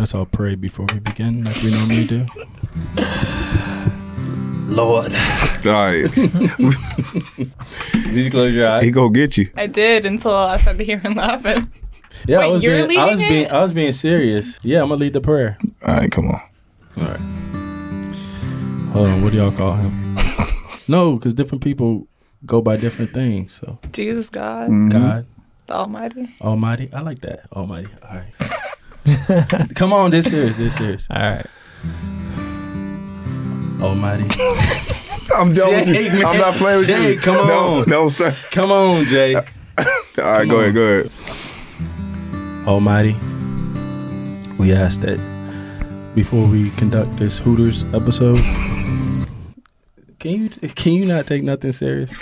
Let's all pray before we begin, like we normally do. Lord. All right. Did you close your eyes? He go get you. I did until I started hearing laughing. Yeah, I was you're being, I was leading being? I was being serious. Yeah, I'm gonna lead the prayer. All right, come on. All right. Hold on, what do y'all call him? no, because different people go by different things. So Jesus God, Mm-hmm. God, the Almighty. Almighty, I like that. Almighty. All right. Come on, this serious, this serious. All right. Almighty. I'm done with you. man. I'm not playing with Jay, you. come No, on. no, sir. Come on, Jay. All right, go ahead, go ahead. Almighty, we ask that before we conduct this Hooters episode, can you can you not take nothing serious?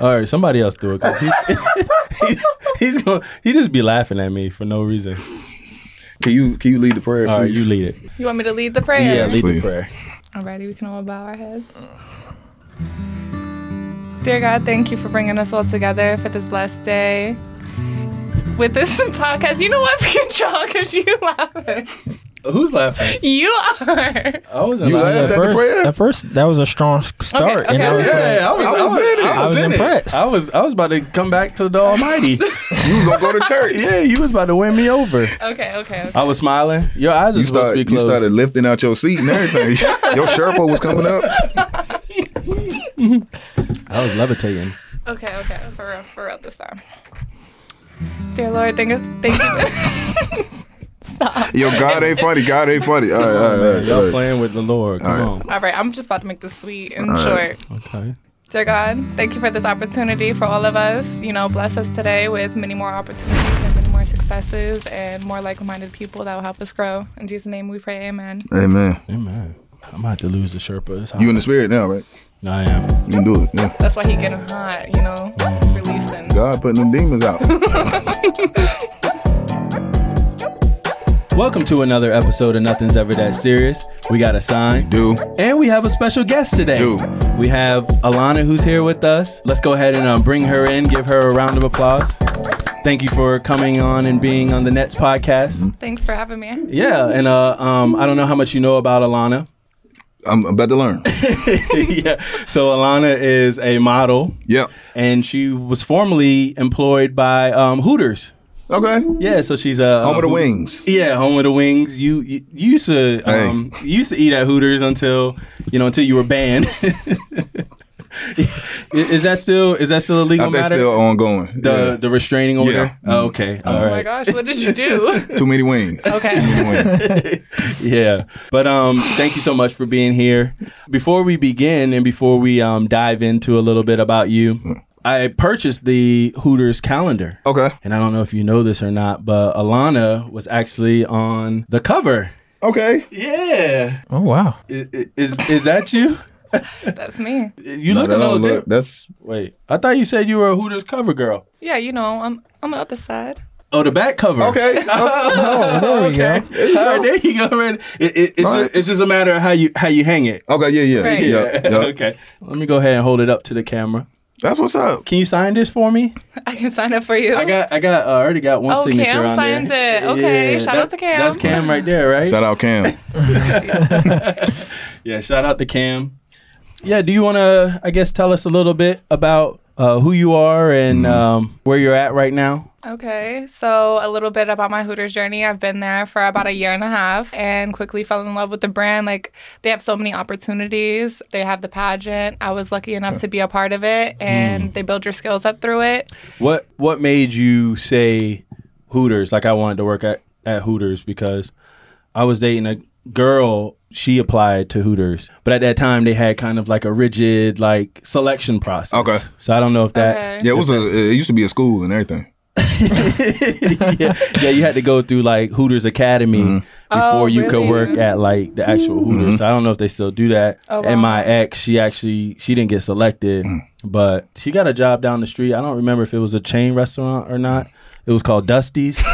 All right, somebody else do it. He, he- he's going he just be laughing at me for no reason. Can you can you lead the prayer? All right, please? you lead it. You want me to lead the prayer? Yeah, lead the Please. prayer. Alrighty, we can all bow our heads. Dear God, thank you for bringing us all together for this blessed day. With this podcast, you know what? Freaking John, because you laughing. Who's laughing? You are. I wasn't You laughing. laughed At at the first, prayer? at first, that was a strong start, okay, and I was okay. like, Yeah, I was, I was in it. I was impressed. I was I was about to come back to the Almighty. You was gonna go to church. yeah, you was about to win me over. Okay, okay, okay. I was smiling. Your eyes are You supposed to be started you started lifting out your seat and everything. your Sherpa was coming up. I was levitating. Okay, okay, for real, for real this time. Dear Lord, thank you, thank you. Yo, God ain't funny. God ain't funny. All right, all right, all right. Y'all All right. playing with the Lord. Come All on. All right, I'm just about to make this sweet and All right. short. Okay. Dear God, thank you for this opportunity for all of us. You know, bless us today with many more opportunities and many more successes and more like-minded people that will help us grow. In Jesus' name, we pray. Amen. Amen. Amen. I'm about to lose the Sherpa. It's hot. You in the spirit now, right? I am. You can do it. Yeah. That's why he getting hot. You know, mm-hmm. releasing. God putting them demons out. Welcome to another episode of Nothing's Ever That Serious. We got a sign. Do. And we have a special guest today. Do. We have Alana who's here with us. Let's go ahead and um, bring her in. Give her a round of applause. Thank you for coming on and being on the Nets podcast. Thanks for having me. Yeah, and uh, um, I don't know how much you know about Alana. I'm about to learn. yeah, so Alana is a model, Yep. and she was formerly employed by um, Hooters. Okay. Yeah, so she's a Home of the wings. Yeah, home of the wings. You, you, you used to um, you used to eat at Hooters until you know until you were banned. is that still is that still a legal I matter? still ongoing. the Yeah. the restraining order. Yeah. Oh, okay, all Oh my gosh, what did you do? Too many wings. Okay. Too many wings. Yeah, but um, thank you so much for being here. Before we begin and before we um dive into a little bit about you, I purchased the Hooters calendar. Okay. And I don't know if you know this or not, but Alana was actually on the cover. Okay. Yeah. oh wow, I- i- Is is that you? That's me. You No, look that a little look. different. That's Wait, I thought you said you were a Hooters cover girl. Yeah, you know, I'm on the other side. Oh, the back cover. okay. oh there we go. All right, there you go. Right. It, it, it's, All just, it's just a matter of how you how you hang it. Okay. Yeah. Yeah. Right. Yeah. yeah. okay. Let me go ahead and hold it up to the camera. That's what's up. Can you sign this for me? I can sign up for you. I got I got uh, I already got one Oh, signature Cam on signed there. it. Okay, shout out to Cam. That's Cam right there, right? Shout out Cam. Yeah, shout out to Cam. Yeah, do you want to I guess tell us a little bit about uh, who you are and Mm-hmm. um, where you're at right now? Okay, so a little bit about my Hooters journey. I've been there for about a year and a half and quickly fell in love with the brand. Like, they have so many opportunities. They have the pageant. I was lucky enough to be a part of it, and they build your skills up through it. What what made you say Hooters? Like I wanted to work at, at Hooters because I was dating a girl. She applied to Hooters, but at that time they had kind of like a rigid like selection process. Okay. So I don't know if that. Okay. Yeah, it was a. It used to be a school and everything. yeah, yeah, you had to go through like Hooters Academy Mm-hmm. before Oh, you could work at like the actual Hooters. So I don't know if they still do that. Oh, wow. And my ex, she actually she didn't get selected, Mm. but she got a job down the street. I don't remember if it was a chain restaurant or not. It was called Dusty's.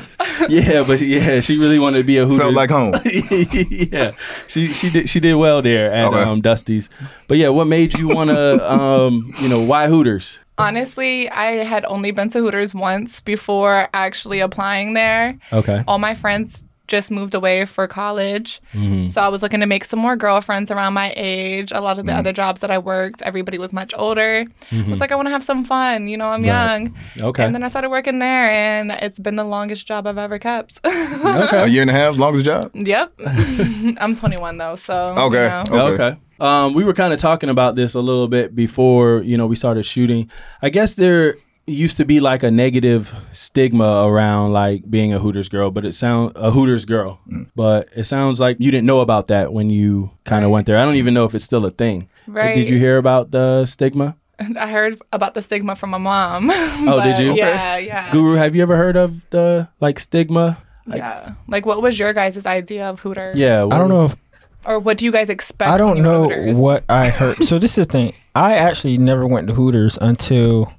yeah, but yeah, she really wanted to be a Hooters. Felt like home. yeah, she she did she did well there at Okay. um, Dusty's. But yeah, what made you want to um, you know why Hooters? Honestly, I had only been to Hooters once before actually applying there. Okay. All my friends just moved away for college. Mm-hmm. So I was looking to make some more girlfriends around my age. A lot of the Mm. other jobs that I worked, everybody was much older. I was like, I want to have some fun. You know, I'm Mm-hmm. Right. young. Okay. And then I started working there, and it's been the longest job I've ever kept. okay. A year and a half, longest job. yep. I'm 21 though, so. you Okay. know. Okay. Okay. Um, we were kind of talking about this a little bit before you know we started shooting. I guess there used to be like a negative stigma around like being a Hooters girl, but it sound a Hooters girl. Mm. But it sounds like you didn't know about that when you kind of Right. went there. I don't even know if it's still a thing. Right. Did you hear about the stigma? I heard about the stigma from my mom. Oh, did you? Yeah, yeah. Guru, have you ever heard of the like stigma? Yeah. Like, what was your guys' idea of Hooters? Yeah, I don't know if Or what do you guys expect? I don't you go to know Hooters? what I heard. so this is the thing. I actually never went to Hooters until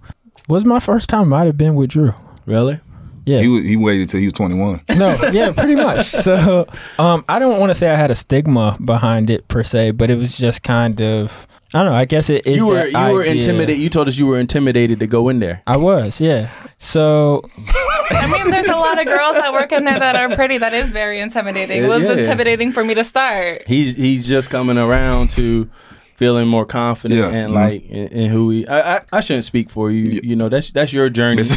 was my first time. Might have been with Drew. Really? Yeah. He, he waited till he was 21. no, yeah, pretty much. So, um, I don't want to say I had a stigma behind it per se, but it was just kind of I don't know. I guess it is. you were that you were intimidated. You told us you were intimidated to go in there. I was, yeah. So I mean, there's a lot of girls that work in there that are pretty. That is very intimidating. It was Yeah. intimidating for me to start. He's he's just coming around to feeling more confident Yeah. and Mhm. like in, in who he. I, I I shouldn't speak for you. You know that's that's your journey.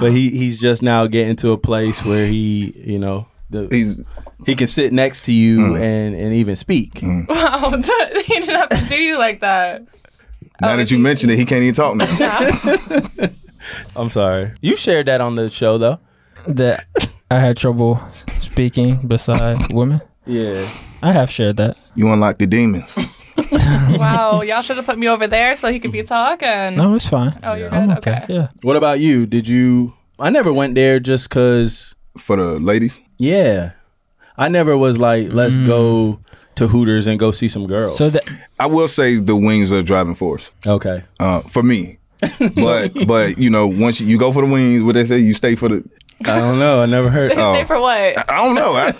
but he he's just now getting to a place where he you know the, He's he can sit next to you Mm. and and even speak. Wow, that- he didn't have to do you like that. now Oh, that is you he- mentioned it, he can't even talk now. I'm sorry. You shared that on the show though. that I had trouble speaking beside women. Yeah. I have shared that. You unlock the demons. Wow, y'all should have put me over there so he could be talking. No, it's fine. Oh, you're I'm good. okay. Okay. Yeah. What about you? Did you? I never went there just cause. For the ladies, Yeah. I never was like, let's go to Hooters and go see some girls. So that I will say the wings are driving force okay. uh, for me. but but you know once you, you go for the wings, what they say, you stay for the. I don't know. I never heard. Oh. Stay for what? I don't know. I,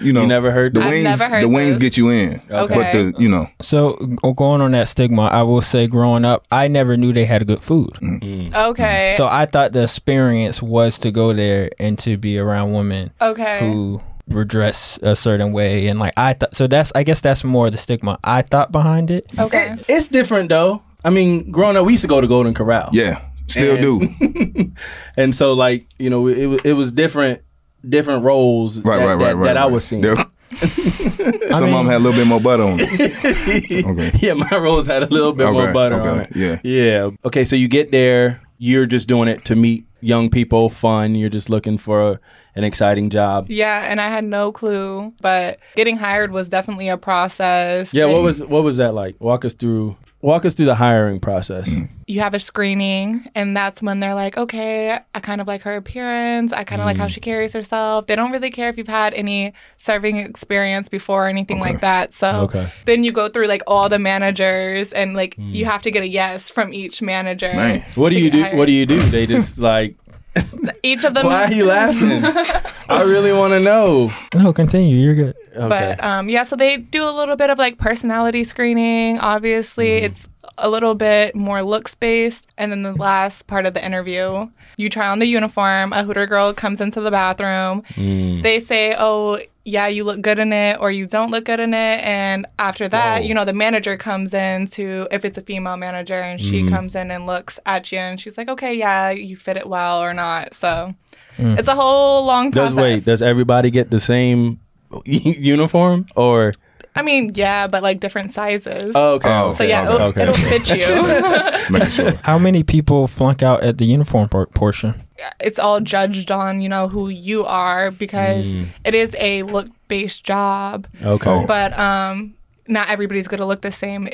you know, You never heard the wings. never heard the wings this. get you in, Okay. but the you know so going on that stigma, I will say growing up, I never knew they had a good food. Mm. Okay. So I thought the experience was to go there and to be around women okay. who were dressed a certain way and like I thought so that's I guess that's more the stigma I thought behind it. Okay. It's different though. I mean, growing up, we used to go to Golden Corral. yeah, still And- do. And so, like, you know, it it was different different roles Right, that, right, right, that, right. that I was seeing. There- Some of them had a little bit more butter on it. Okay. yeah, my roles had a little bit more butter okay, on it. yeah. Yeah. Okay, so you get there, you're just doing it to meet young people, fun. You're just looking for a, an exciting job. Yeah, and I had no clue, but getting hired was definitely a process. Yeah, what was what was that like? Walk us through walk us through the hiring process. you have a screening, and that's when they're like, okay, I kind of like her appearance. I kind of Mm. like how she carries herself. They don't really care if you've had any serving experience before or anything like that. So Okay. Mm. then you go through like all the managers, and like you have to get a yes from each manager. Man. What do you do? hired. What do you do? They just like Each of them. Why are you laughing? I really want to know. No, continue. You're good. Okay. But um, yeah, so they do a little bit of like personality screening. Obviously, Mm-hmm. it's a little bit more looks based. And then the last part of the interview, you try on the uniform. A Hooter girl comes into the bathroom. Mm. They say, Oh, yeah, you look good in it, or you don't look good in it. And after that, Whoa. you know, the manager comes in to, if it's a female manager, and she Mm-hmm. comes in and looks at you, and she's like, Okay, yeah, you fit it well or not. So Mm. it's a whole long does wait? Does everybody get the same uniform or? I mean, yeah, but like different sizes. Oh, okay. Oh, okay, So yeah, okay, it'll, okay, it'll fit you. Making sure. How many people flunk out at the uniform por- portion? it's all judged on you know who you are because Mm. it is a look based job, Okay. Oh. but um, not everybody's gonna look the same.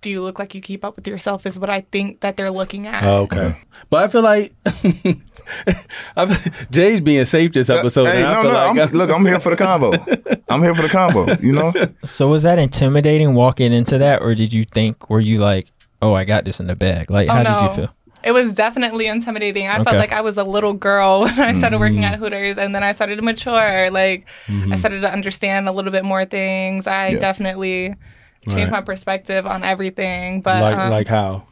Do you look like you keep up with yourself? Is what I think that they're looking at. Oh, okay. But I feel like I've, Jay's being safe this episode. hey, and I no, feel no. like I'm, look, I'm here for the combo. I'm here for the combo. You know, So was that intimidating walking into that, or did you think were you like, oh, I got this in the bag? Like, Oh, how no. did you feel? It was definitely intimidating. I Okay. felt like I was a little girl when I started working Mm-hmm. at Hooters, and then I started to mature. Like I started to understand a little bit more things. I Yeah. definitely changed Right. my perspective on everything. But like um, like how?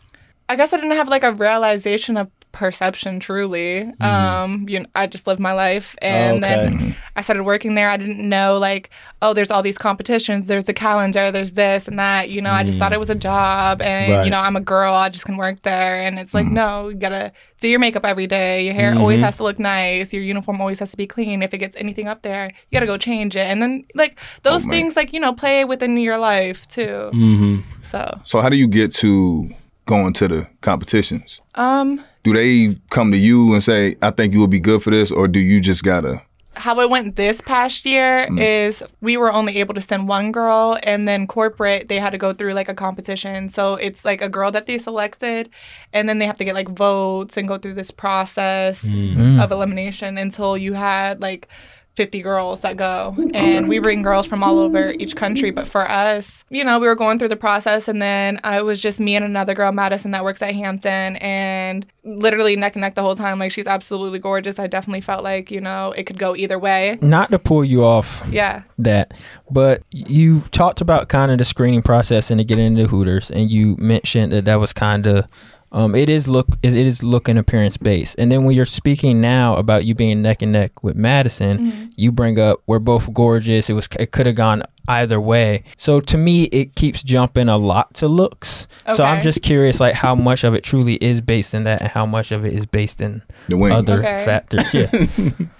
I guess I didn't have like a realization of perception truly. Um, you I just lived my life and Mm-hmm. Okay. then I started working there. I didn't know like, oh, there's all these competitions, there's a calendar, there's this and that. You know, I just thought it was a job and Right. you know, I'm a girl, I just can work there and it's like, no, you gotta do your makeup every day. Your hair always has to look nice, your uniform always has to be clean. If it gets anything up there, you gotta go change it. And then like those man. things like, you know, play within your life too. Mm-hmm. So So how do you get to going to the competitions? um Do they come to you and say, "I think you would be good for this," or do you just gotta? how it went this past year mm. is we were only able to send one girl and then corporate they had to go through like a competition. So it's like a girl that they selected and then they have to get like votes and go through this process mm. of mm. elimination until you had like 50 girls that go. Oh and we bring girls from all over each country. But for us you know we were going through the process. And then i was just me and another girl madison that works at hampton. And literally neck and neck the whole time. Like she's absolutely gorgeous. I definitely felt like you know it could go either way. Not to pull you off yeah. that, but you talked about kind of the screening process and to get into Hooters, and you mentioned that that was kind of. Um, it is look it is look and appearance based, and then when you're speaking now about you being neck and neck with Madison, you bring up we're both gorgeous. It was it could have gone either way. So to me, it keeps jumping a lot to looks. So I'm just curious, like how much of it truly is based in that, and how much of it is based in The wing. other Okay. factors. Yeah,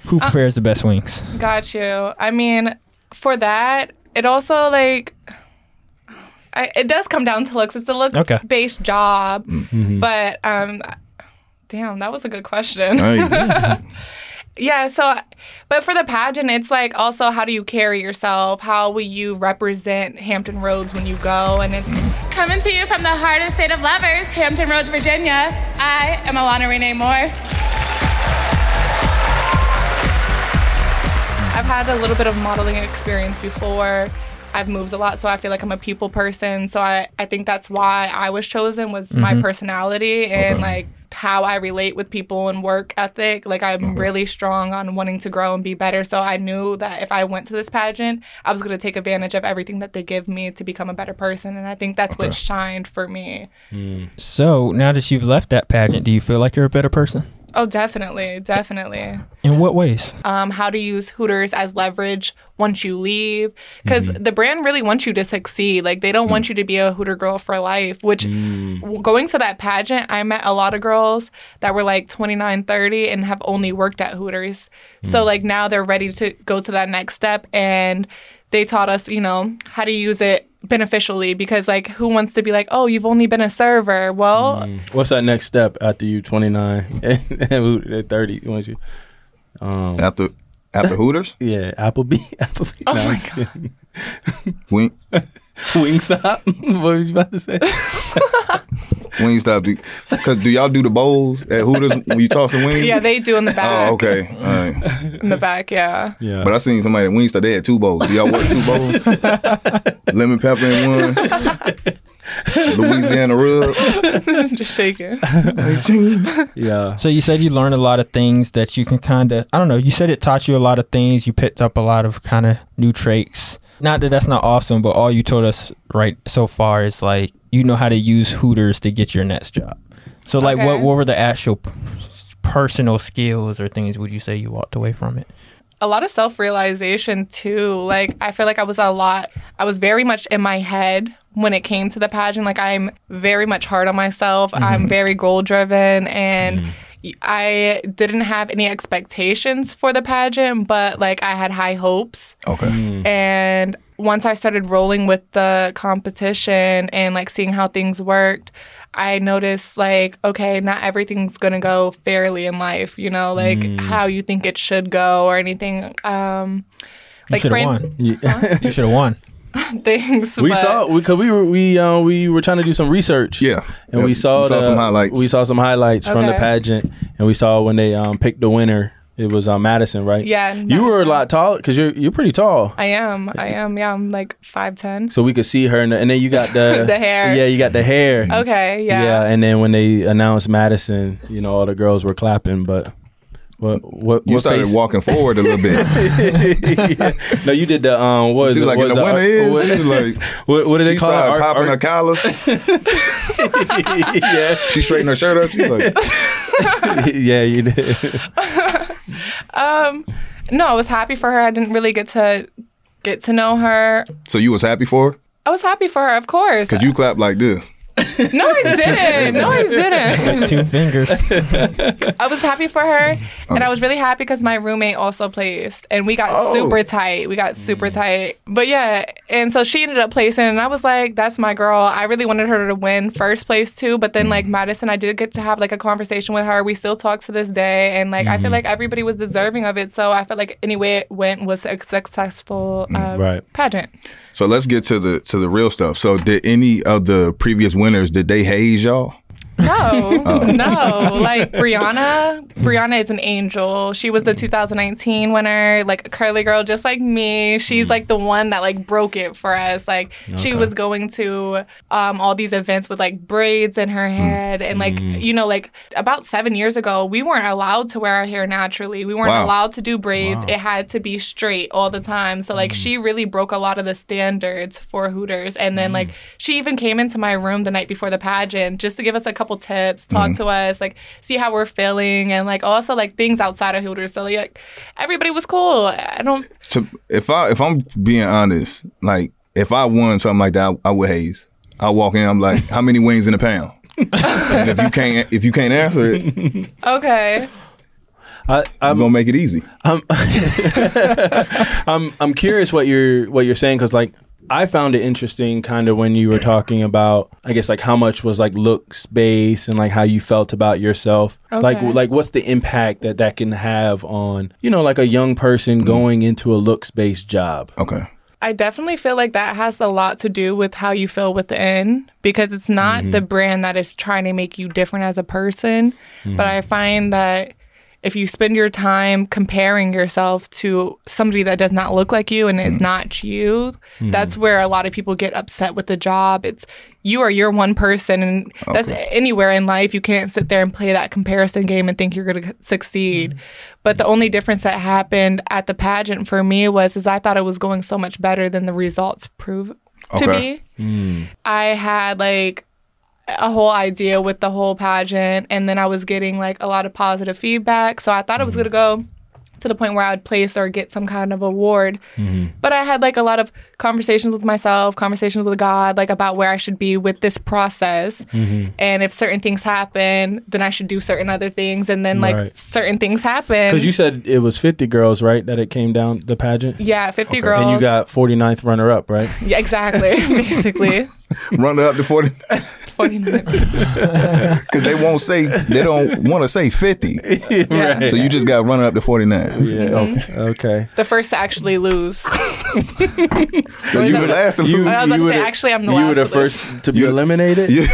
who prepares the best wings? Got you. I mean, for that, it also like I, it does come down to looks. It's a look Okay. based job, Mm-hmm. but um, damn, that was a good question. Yeah. So, but for the pageant, it's like also how do you carry yourself? How will you represent Hampton Roads when you go? And it's coming to you from the heart of state of lovers, Hampton Roads, Virginia. I am Alana Renee Moore. I've had a little bit of modeling experience before. I've moved a lot, so I feel like I'm a people person. So I, I think that's why I was chosen was my mm-hmm. personality and like how I relate with people and work ethic. Like I'm really strong on wanting to grow and be better. So I knew that if I went to this pageant, I was going to take advantage of everything that they give me to become a better person. And I think that's what shined for me. So now that you've left that pageant, do you feel like you're a better person? Oh, definitely, definitely. In what ways? um, how to use Hooters as leverage once you leave. Because mm-hmm. the brand really wants you to succeed. Like, they don't mm. want you to be a Hooter girl for life, which mm. w- going to that pageant, I met a lot of girls that were like 29, 30 and have only worked at Hooters. So, mm. like, now they're ready to go to that next step. And they taught us, you know, how to use it beneficially because like who wants to be like oh you've only been a server well What's that next step after you 29 and 30? Once you, um, after after Hooters, yeah, Applebee. Applebee. Oh No, my I'm wing Wingstop. what was you about to say? Wingstop. Do, Cause do y'all do the bowls at Hooters when you toss the wings? yeah they do in the back Oh, okay. All right. in the back yeah Yeah. But I seen somebody at Wingstop. They had two bowls. Do y'all work two bowls? Lemon pepper in one. Louisiana rub. just shaking yeah. So you said you learned a lot of things that you can kind of I don't know. You said it taught you a lot of things. You picked up a lot of kind of new traits. Not that that's not awesome, but all you told us right so far is like you know how to use Hooters to get your next job. So like what Okay. what were the actual p- personal skills or things would you say you walked away from it? a lot of self realization too. Like I feel like I was a lot. I was very much in my head when it came to the pageant. Like I'm very much hard on myself. I'm mm-hmm. very goal driven and. Mm-hmm. I didn't have any expectations for the pageant, but like I had high hopes. Okay. Mm. And once I started rolling with the competition and like seeing how things worked, I noticed like, okay, not everything's gonna go fairly in life, you know, like how you think it should go or anything. Um You should have friend- won. Yeah. You should have won. things. we but- saw because we were we uh, we were trying to do some research. Yeah. and Yeah, we saw, the, some highlights. We saw some highlights from the pageant, and we saw when they um, picked the winner. It was uh, Madison, right? Yeah, You were a lot taller because you're you're pretty tall, I am. I am. Yeah, I'm like five ten. so we could see her, and, and then you got the The hair. Yeah, you got the hair. Okay, yeah. Yeah, and then when they announced Madison, you know, all the girls were clapping, but What what You what started face? walking forward a little bit. Yeah. No, you did the um. What is She it? like, What and is the it? winner is. What, She's like, what, what do they call it? started Art- popping her collar. yeah, She straightened her shirt up. She's like, yeah, you did. Um, no, I was happy for her. I didn't really get to get to know her. so you was happy for her? I was happy for her, of course. Cause you clapped like this. No, I didn't. No, I didn't. Like two fingers. I was happy for her, oh. and I was really happy because my roommate also placed, and we got Oh. super tight. We got super mm. tight. But yeah, and so she ended up placing, and I was like, "That's my girl." I really wanted her to win first place too. But then mm. like Madison, I did get to have like a conversation with her. We still talk to this day, and like I feel mm. like everybody was deserving of it. So I felt like any way it went was a successful uh, Right. pageant. So let's get to the to the real stuff. So did any of the previous winners did they haze y'all? No, oh. no. Like Brianna, Brianna is an angel. She was the 2019 winner, like a curly girl, just like me. She's mm. like the one that like broke it for us. Like she was going to um, all these events with like braids in her mm. head, and like mm. you know, like about seven years ago, we weren't allowed to wear our hair naturally. We weren't Wow. allowed to do braids. It had to be straight all the time. So like she really broke a lot of the standards for Hooters. And then like she even came into my room the night before the pageant just to give us a couple tips, talk mm-hmm. to us, like see how we're feeling, and like also like things outside of Hooters. So like everybody was cool. I don't. To, if I if I'm being honest, like if I won something like that, I, I would haze. I walk in, I'm like, how many wings in a pound? and if you can't if you can't answer it, I'm Okay. I, I'm gonna make it easy. I'm I'm I'm curious what you're what you're saying because like I found it interesting kind of when you were talking about I guess like how much was like looks based and like how you felt about yourself like Okay. like what's the impact that that can have on you know like a young person mm. going into a looks based job Okay. I definitely feel like that has a lot to do with how you feel within because it's not the mm-hmm. brand that is trying to make you different as a person. But mm. I find that if you spend your time comparing yourself to somebody that does not look like you and is mm. not you, that's mm. where a lot of people get upset with the job. It's you are your one person, and that's anywhere in life. You can't sit there and play that comparison game and think you're going to succeed. Mm. But the only difference that happened at the pageant for me was is I thought it was going so much better than the results prove to Okay. be. I had like a whole idea with the whole pageant and then I was getting like a lot of positive feedback. So I thought it was going to go to the point where I would place or get some kind of award. Mm-hmm. But I had like a lot of conversations with myself, conversations with God, like about where I should be with this process. Mm-hmm. And if certain things happen, then I should do certain other things. And then like Right. certain things happen. because you said it was 50 girls right that it came down the pageant yeah, 50 girls. and you got 49th runner up right yeah, exactly, basically. runner up to forty 49. because they won't say they don't want to say fifty. Yeah. So you just got running up to forty nine. yeah okay mm-hmm. okay The first to actually lose. So you the last to You- I was about to were say, the- actually, I'm the you last were the to lose. first to be You- eliminated Yeah.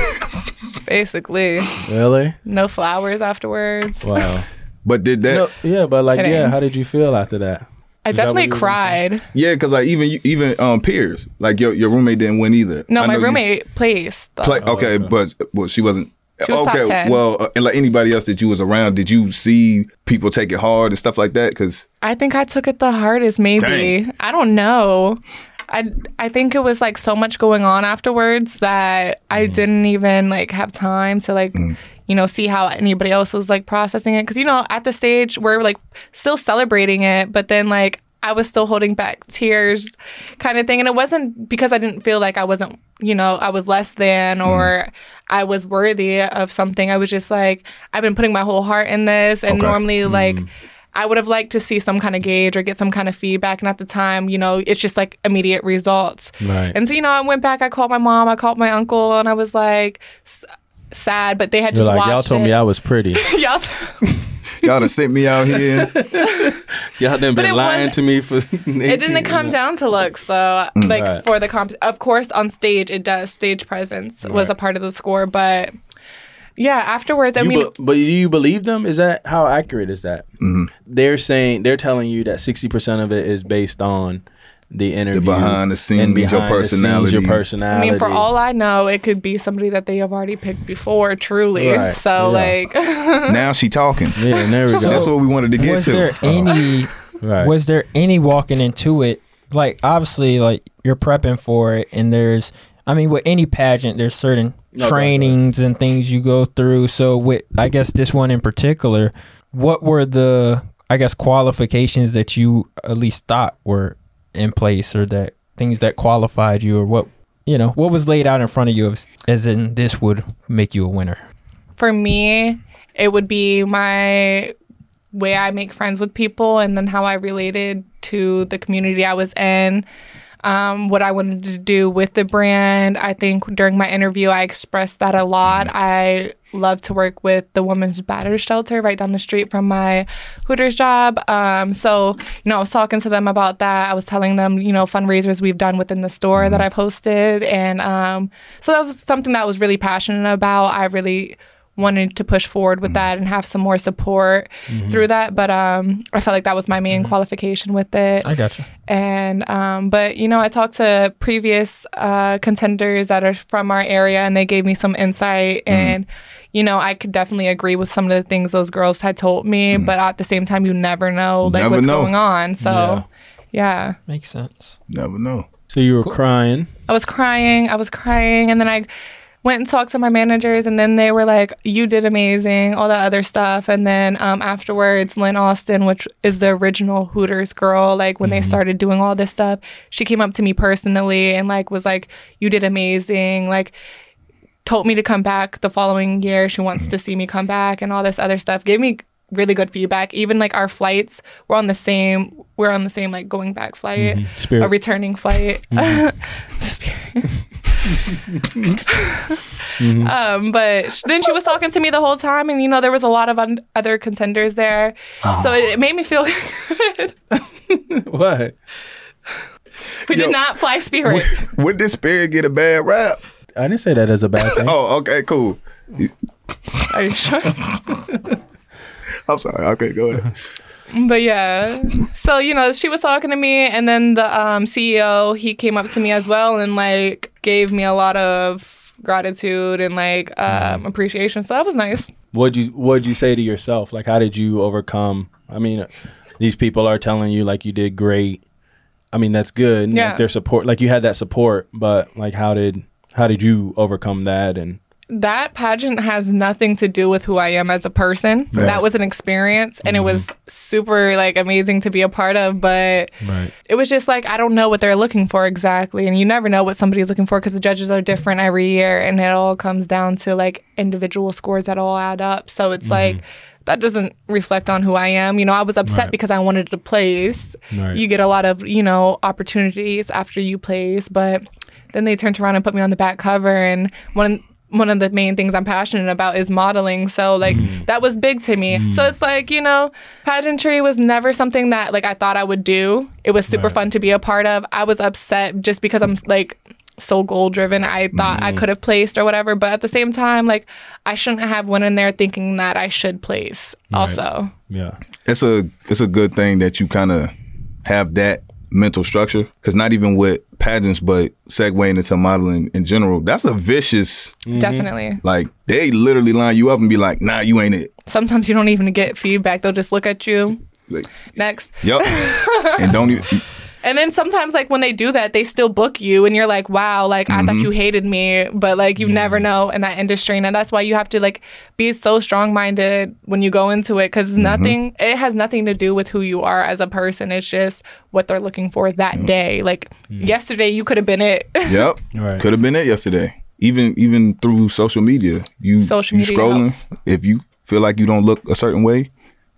Basically, really no flowers afterwards. wow But did that? No, yeah, but like, Kidding. yeah, how did you feel after that? I Is definitely you were gonna cried. Yeah, because like even you- even um peers, like your your roommate didn't win either. No, I my know you roommate placed. though. Play, okay, but well, she wasn't. She was top okay, 10. well, uh, and like anybody else that you was around, did you see people take it hard and stuff like that? Because I think I took it the hardest. Maybe Dang. I don't know. I I think it was like so much going on afterwards that I didn't even like have time to like. You know, see how anybody else was like processing it. Cause, you know, at the stage, we're like still celebrating it, but then like I was still holding back tears kind of thing. And it wasn't because I didn't feel like I wasn't, you know, I was less than mm-hmm. or I was worthy of something. I was just like, I've been putting my whole heart in this. And Okay. normally, mm-hmm. like, I would have liked to see some kind of gauge or get some kind of feedback. And at the time, you know, it's just like immediate results. Right. And so, you know, I went back, I called my mom, I called my uncle, and I was like, sad, but they had You're just like, watched y'all told it. me I was pretty. y'all, y'all done sent me out here. y'all done But been lying to me for. it didn't come down to looks though. Like Right. for the comp, of course, on stage it does. Stage presence was a part of the score, but yeah, afterwards, I You mean, be- but do you believe them? Is that how accurate is that? Mm-hmm. They're saying they're telling you that sixty percent of it is based on the interview, behind the scenes, and your behind the scenes, your personality. I mean, for all I know, it could be somebody that they have already picked before, truly. Right, So, yeah. like, now she talking. yeah, there we So go. that's what we wanted to get was to. there Uh, any right. was there any walking into it like obviously like you're prepping for it and there's i mean with any pageant there's certain No, trainings and things you go through so with i guess this one in particular what were the i guess qualifications that you at least thought were in place or that things that qualified you or what you know what was laid out in front of you as, as in this would make you a winner for me, it would be my way I make friends with people and then how I related to the community I was in. Um, what I wanted to do with the brand. I think during my interview, I expressed that a lot. I love to work with the Women's batter Shelter right down the street from my Hooters job. Um, so, you know, I was talking to them about that. I was telling them, you know, fundraisers we've done within the store that I've hosted. And um, so that was something that I was really passionate about. I really wanted to push forward with that and have some more support through that. But um, I felt like that was my main qualification with it. i gotcha. And um, but you know, I talked to previous uh, contenders that are from our area, and they gave me some insight. And you know, I could definitely agree with some of the things those girls had told me. But at the same time, you never know like Never what's know. going on. So Yeah. yeah. makes sense Never know. so you were crying. I was crying. I was crying, and then I went and talked to my managers, and then they were like, "You did amazing," all that other stuff. And then um, afterwards, Lynne Austin, which is the original Hooters girl, like when they started doing all this stuff, she came up to me personally and like was like, "You did amazing," like told me to come back the following year. She wants to see me come back and all this other stuff. Gave me really good feedback. Even like our flights were on the same. We're on the same like going back flight, mm-hmm. Spirit. a returning flight. Mm-hmm. Spirit. Mm-hmm. Um, but sh- then she was talking to me the whole time, and you know there was a lot of un- other contenders there, so it, it made me feel good. what? we Yo. did not fly Spirit. Would this spirit get a bad rap? I didn't say that as a bad thing. Oh, okay, cool. Are you sure? I'm sorry. Okay, go ahead. But yeah, so you know, she was talking to me, and then the um, CEO he came up to me as well and like gave me a lot of gratitude and like um, appreciation. So that was nice. What'd you What'd you say to yourself? Like, how did you overcome? I mean, these people are telling you like you did great. I mean, that's good. Yeah. Like their support, like you had that support, but like, how did how did you overcome that? And That pageant has nothing to do with who I am as a person. That was an experience, and it was mm-hmm. super like amazing to be a part of. But right, it was just like I don't know what they're looking for exactly, and you never know what somebody's looking for because the judges are different every year, and it all comes down to like individual scores that all add up. So it's mm-hmm. like that doesn't reflect on who I am. You know, I was upset Right. because I wanted to place. Right. You get a lot of you know opportunities after you place, but then they turned around and put me on the back cover, and one. One of the main things I'm passionate about is modeling. So, like, mm. that was big to me. So, mm. it's like, you know, pageantry was never something that, like, I thought I would do. It was super Right. fun to be a part of. I was upset just because I'm, like, so goal driven. I thought I mm. could have placed or whatever. But at the same time, like, I shouldn't have went in there thinking that I should place also. yeah, it's a it's a good thing that you kind of have that mental structure because not even with pageants, but segueing into modeling in general, that's a vicious. Mm-hmm. Definitely. Like they literally line you up and be like, "Nah, you ain't it." Sometimes you don't even get feedback. They'll just look at you. Like, Next. yep, and don't even. And then sometimes, like when they do that, they still book you, and you're like, "Wow, like I thought mm-hmm. you hated me," but like you never know in that industry, and that's why you have to like be so strong minded when you go into it, because mm-hmm. nothing, it has nothing to do with who you are as a person. It's just what they're looking for that day. Like yesterday, you could have been it. Yep, Right. could have been it yesterday. Even even through social media, you Social you media scrolling. helps. If you feel like you don't look a certain way,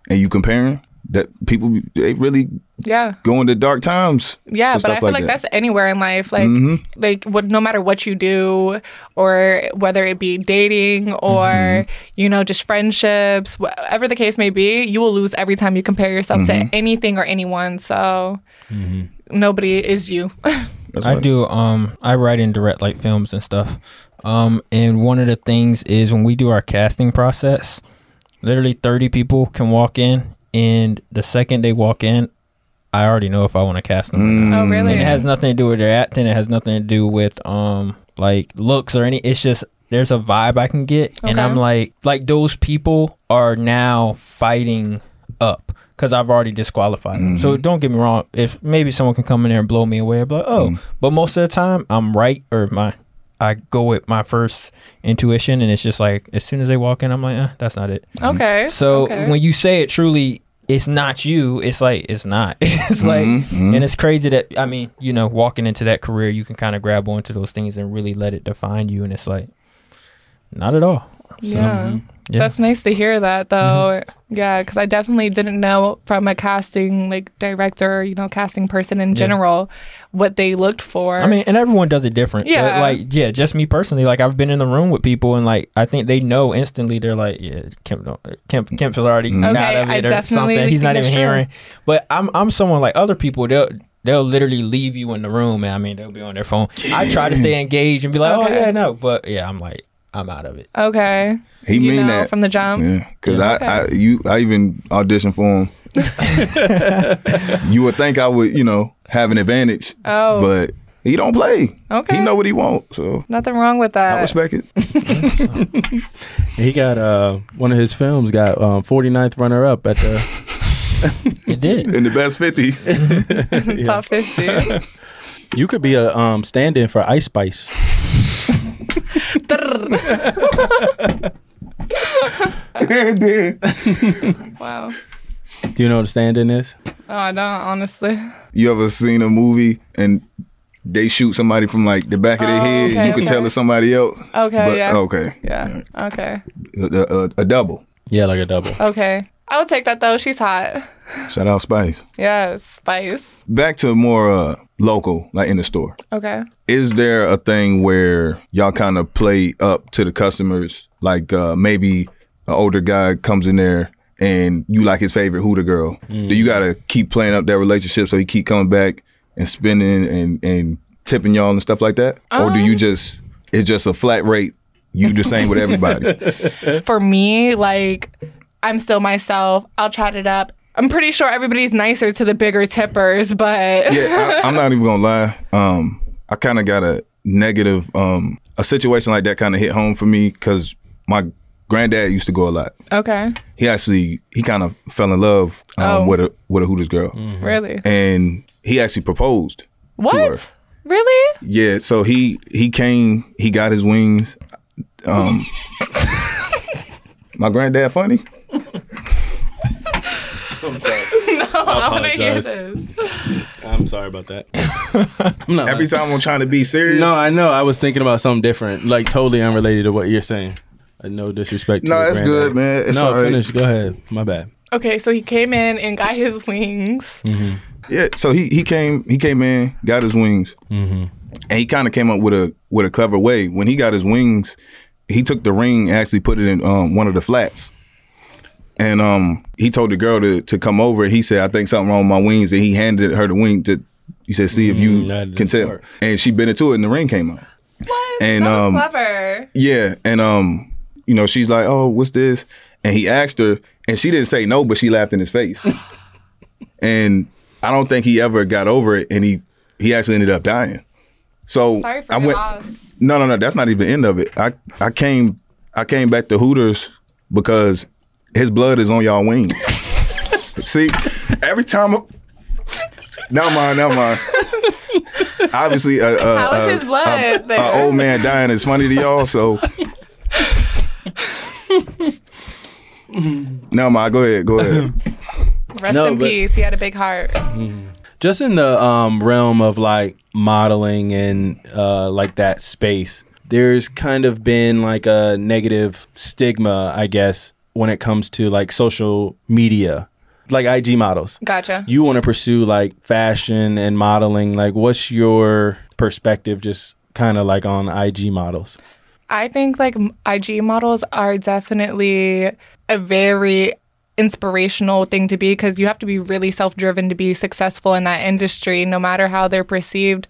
and you comparing, that people they really yeah. go into dark times. Yeah, but I feel like, that. that's anywhere in life. Like, like what, no matter what you do, or whether it be dating or you know just friendships, whatever the case may be, you will lose every time you compare yourself to anything or anyone. So nobody is you. I do. Um, I write and direct like films and stuff. Um, and one of the things is when we do our casting process, literally thirty people can walk in, and the second they walk in, I already know if I want to cast them. or not. Mm. Oh, really? And it has nothing to do with their acting. It has nothing to do with um like looks or any. It's just there's a vibe I can get, and I'm like like those people are now fighting up because I've already disqualified them. So mm-hmm. don't get me wrong. If maybe someone can come in there and blow me away, I'd be like, oh, mm. but most of the time I'm right or my. I go with my first intuition, and it's just like as soon as they walk in, I'm like, eh, that's not it. Okay. So okay. when you say it truly, it's not you. It's like it's not. it's like, mhm. and it's crazy that I mean, you know, walking into that career, you can kind of grab onto those things and really let it define you. And it's like, not at all. So, yeah. Yeah. That's nice to hear that though. Mm-hmm. Yeah, because I definitely didn't know from a casting like director, you know, casting person in general, what they looked for. I mean, and everyone does it different. but, Yeah. like, yeah, just me personally. Like, I've been in the room with people, and like, I think they know instantly. They're like, yeah, Kemp, Kemp, Kemp's already mm-hmm. Okay, out of it or something. He's not even true. hearing. But I'm, I'm someone like other people. They'll, they'll literally leave you in the room, and I mean, they'll be on their phone. I try to stay engaged and be like, oh, Okay. oh yeah, no, but yeah, I'm like, I'm out of it. okay. He you mean know, that from the jump. Yeah, because Yeah. I, Okay. I, you, I even auditioned for him. you would think I would, you know, have an advantage, Oh, but he don't play. Okay. he know what he want, so nothing wrong with that. I respect it. He got uh one of his films got um 49th runner up at the It did. In the best fifty, Top fifty. You could be a um stand-in for Ice Spice. Wow. Do you know what a stand-in is? Oh, I don't honestly. you ever seen a movie and they shoot somebody from like the back of their Oh, head? okay, you could okay. tell it's somebody else. Okay, but, yeah. Okay. Yeah. Okay. A, a- a double. Yeah, like a double. Okay. I would take that though. She's hot. Shout out Spice. Yes, spice. Back to more uh, local, like in the store. Okay. Is there a thing where y'all kind of play up to the customers? Like uh, maybe an older guy comes in there and you like his favorite Hooter girl. Do you got to keep playing up that relationship so he keep coming back and spending and, and tipping y'all and stuff like that? or do you just, it's just a flat rate, you the same with everybody? For me, like, I'm still myself. I'll chat it up. I'm pretty sure everybody's nicer to the bigger tippers, but yeah, I, I'm not even gonna lie. Um, I kind of got a negative. Um, a situation like that kind of hit home for me because my granddad used to go a lot. okay. He actually he kind of fell in love um, Oh. with a with a Hooters girl, Really? and he actually proposed. To her. What? Really? Yeah, so he he came, he got his wings. Um, my granddad funny. I want to hear apologize. this. I'm sorry about that. I'm not Every time I'm trying to be serious. No, I know. I was thinking about something different, like totally unrelated to what you're saying. Uh, No disrespect. to No, your it's granddad. good, man. It's no, all right. finish. Go ahead. My bad. Okay, so he came in and got his wings. Yeah, so he he came he came in, got his wings, and he kind of came up with a with a clever way. When he got his wings, he took the ring and actually put it in um, one of the flats, and um he told the girl to to come over. He said, "I think something wrong with my wings," and he handed her the wing to. He said, "See if you Mm, can tell." smart. And she bit into it, and the ring came out. What? And, that was um, clever. Yeah, and um, you know, she's like, "Oh, what's this?" And he asked her, and she didn't say no, but she laughed in his face. and I don't think he ever got over it, and he he actually ended up dying. So Sorry for I your went. loss. No, no, no. That's not even the end of it. I I came I came back to Hooters because his blood is on y'all wings. See, every time. I, never mind, never mind. Obviously, a, a, How is a- his blood a- there? a old man dying is funny to y'all. So, never mind. Go ahead. Go ahead. Rest No, in but- peace. He had a big heart. Mm-hmm. Just in the um, realm of like modeling and uh, like that space, there's kind of been like a negative stigma, I guess, when it comes to like social media, like IG models. Gotcha. You want to pursue like fashion and modeling. Like, what's your perspective, just kind of like on IG models? I think like IG models are definitely a very inspirational thing to be because you have to be really self driven to be successful in that industry, no matter how they're perceived.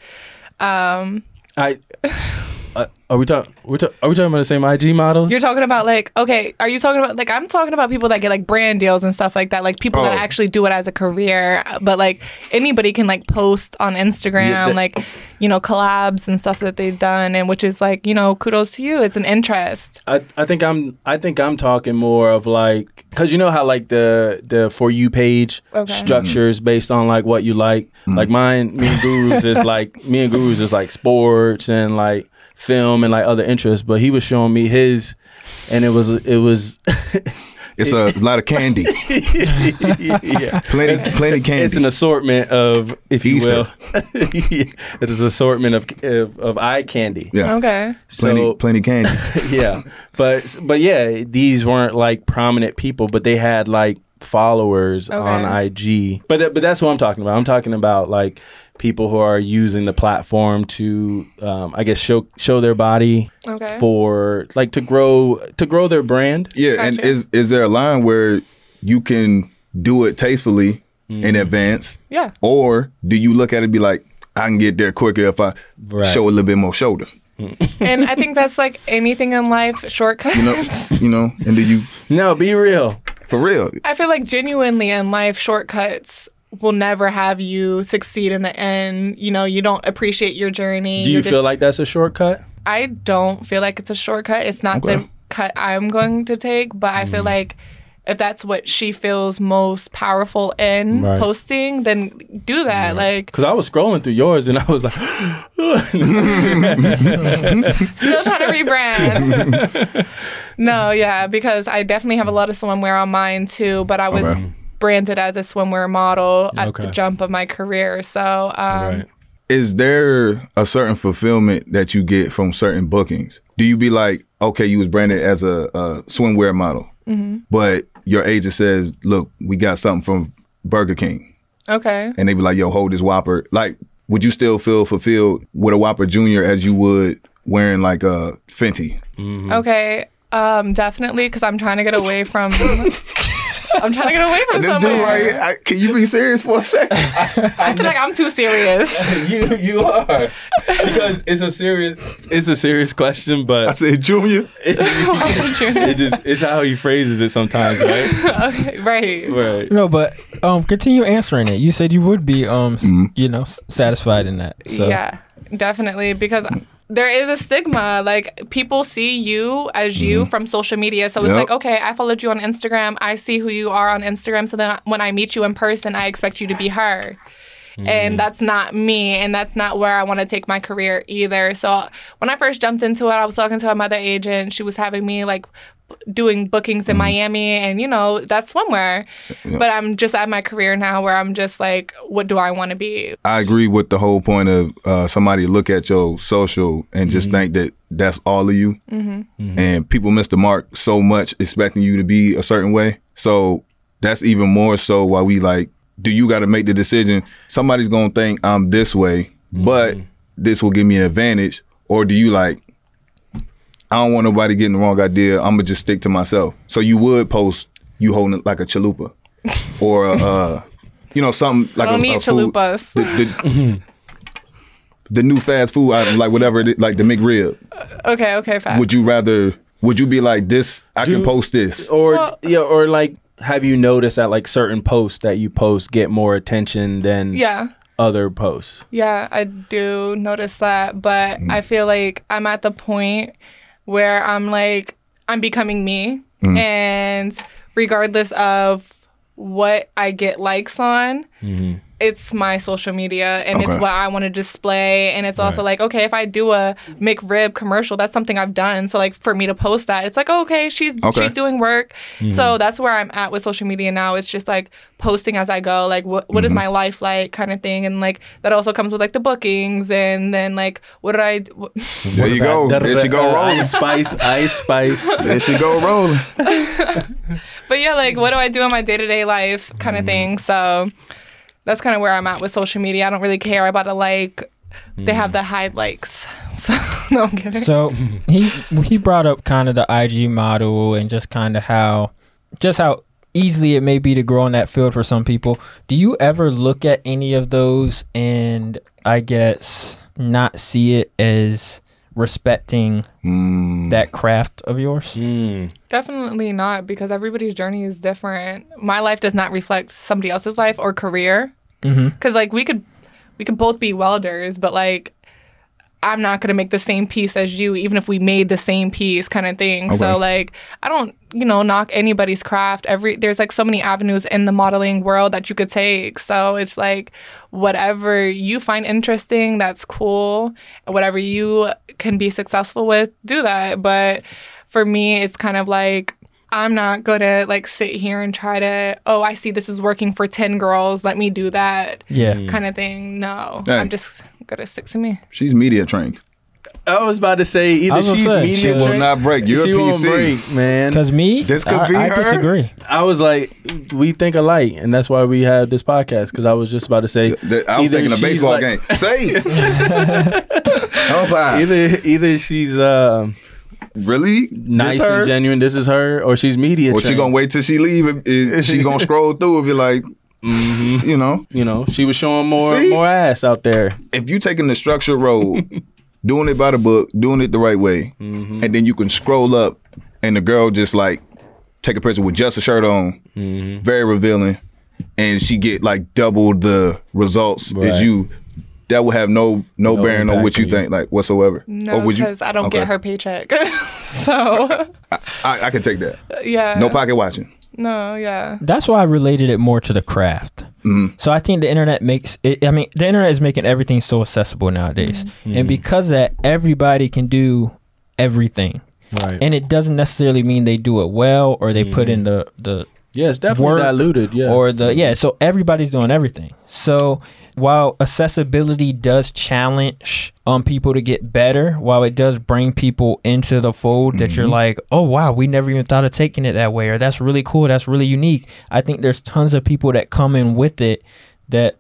Um, I uh, are we talking? We're ta- are we talking about the same IG models? You're talking about like okay, are you talking about like I'm talking about people that get like brand deals and stuff like that, like people that Oh. actually do it as a career. But like anybody can like post on Instagram Yeah, that- like you know collabs and stuff that they've done, and which is like you know kudos to you. It's an interest. I, I think I'm I think I'm talking more of like because you know how like the the for you page Okay. structures based on like what you like Mm-hmm. like mine me and Gurus is like me and Gurus is like sports and like film and like other interests but he was showing me his and it was it was It's a lot of candy, yeah. Plenty, plenty candy. it's an assortment of if you will. It is an assortment of of, of eye candy. Yeah, Okay. plenty, so plenty candy. yeah. But but yeah these weren't like prominent people but they had like followers on ig but uh, but that's what i'm talking about. I'm talking about like people who are using the platform to um, i guess show show their body Okay. for like to grow to grow their brand Yeah, and is is there a line where you can do it tastefully Mm-hmm. in advance, Yeah. or do you look at it and be like, I can get there quicker if I Right. show a little bit more shoulder, and I think that's like anything in life, shortcuts. you know, you know, and do you no be real for real? I feel like genuinely in life, shortcuts will never have you succeed in the end. You know, you don't appreciate your journey. do you feel like that's a shortcut I don't feel like it's a shortcut. It's not Okay. the cut I'm going to take, but I Mm. feel like if that's what she feels most powerful in Right. posting, then do that. Like, because i was scrolling through yours and i was like still trying to rebrand. no, yeah, because I definitely have a lot of swimwear on mine too, but I was Okay. Branded as a swimwear model at Okay. the jump of my career. So, um, right Is there a certain fulfillment that you get from certain bookings? Do you be like, okay, you was branded as a, a swimwear model, Mm-hmm. but your agent says, look, we got something from Burger King. okay. and they be like, "Yo, hold this Whopper." Like, would you still feel fulfilled with a Whopper Junior as you would wearing like a Fenty? Okay, um, definitely because I'm trying to get away from. I'm trying to get away from This dude somewhere. right here, I, can you be serious for a second? I feel like I'm too serious. you you are because it's a serious it's a serious question but I said, Junior. it just it's how he phrases it sometimes right okay, right. right No, but um, continue answering it. You said you would be um, Mm-hmm. you know, s- satisfied in that. So Yeah, definitely because there is a stigma. Like people see you as you mm-hmm. from social media, so it's like, okay, I followed you on Instagram. I see who you are on Instagram. So then when I meet you in person, I expect you to be her. And mm-hmm. that's not me, and that's not where I want to take my career either. So when I first jumped into it, I was talking to another agent. She was having me like doing bookings in mm-hmm. Miami, and you know that's swimwear. But I'm just at my career now where I'm just like, what do I want to be? I agree with the whole point of uh, somebody look at your social and just mm-hmm. think that that's all of you, mm-hmm. and people miss the mark so much expecting you to be a certain way. So that's even more so why we like. Do you got to make the decision? Somebody's gonna think I'm this way, but this will give me an advantage, or do you like? I don't want nobody getting the wrong idea. I'm gonna just stick to myself. So you would post you holding it like a chalupa, or a, uh, you know something like I don't a, need a food- the, the, the new fast food item, like whatever, it is, like the McRib. Okay, okay, fast. Would you rather? Would you be like this? I can post this. or Well- yeah or like have you noticed that like certain posts that you post get more attention than yeah. other posts Yeah, I do notice that, but I feel like I'm at the point where I'm like I'm becoming me. Mm-hmm. And regardless of what I get likes on, mm-hmm. It's my social media and it's what I want to display and it's also like okay, if I do a McRib commercial, that's something I've done. So like for me to post that, it's like okay, she's Okay. she's doing work. Mm-hmm. So that's where I'm at with social media now. It's just like posting as I go, like what what is mm-hmm. my life like kind of thing and like that also comes with like the bookings and then like what did I what, There you go. There she go uh, rolling. ice spice ice spice There she go rolling. but yeah, like what do I do in my day to day life kind of mm. thing. So that's kind of where I'm at with social media. I don't really care about a like. They have the high likes. So no, I'm kidding. So he he brought up kind of the IG model and just kind of how just how easily it may be to grow in that field for some people. Do you ever look at any of those and I guess not see it as respecting Mm. that craft of yours? Mm. Definitely not because everybody's journey is different. My life does not reflect somebody else's life or career. Mm-hmm. Because like we could, we could both be welders, but like I'm not gonna make the same piece as you, even if we made the same piece, kind of thing. So like I don't, you know, knock anybody's craft. Every there's like so many avenues in the modeling world that you could take. So it's like whatever you find interesting, that's cool. Whatever you can be successful with, do that. But for me, it's kind of like I'm not gonna like sit here and try to, oh, I see this is working for 10 girls, let me do that Yeah. kind of thing. No, Hey. I'm just gonna stick to me. She's media trained. I was about to say either I was gonna she's say, media she will not break. You're a she won't PC. break, man. Because me, This could I, be I her? disagree. I was like, we think alike, and that's why we have this podcast. Because I was just about to say, The- I was either thinking a baseball like- game. Say it. Either either she's uh, Really? nice and genuine, this is her, or she's media. Or she gonna wait till she leave? and- Is she gonna scroll through and be like, you know, You know, she was showing more See? more ass out there. if you taking the structured road, doing it by the book, doing it the right way, Mm-hmm. and then you can scroll up and the girl just like take a picture with just a shirt on, Mm-hmm. very revealing, and she get like double the results Right. as you. That will have no no, No bearing on what you you. think, like whatsoever. No, Or would you- because I don't Okay. get her paycheck. so I, I can take that. yeah, No pocket watching. No, yeah. That's why I related it more to the craft. Mm-hmm. So I think the internet makes it. I mean, the internet is making everything so accessible nowadays, and because of that everybody can do everything, Right. and it doesn't necessarily mean they do it well or they put in the the yeah, it's definitely work diluted. Yeah. or the yeah. So everybody's doing everything. So while accessibility does challenge um people to get better, while it does bring people into the fold that you're mm-hmm. like, oh wow, we never even thought of taking it that way, or that's really cool, that's really unique. I think there's tons of people that come in with it that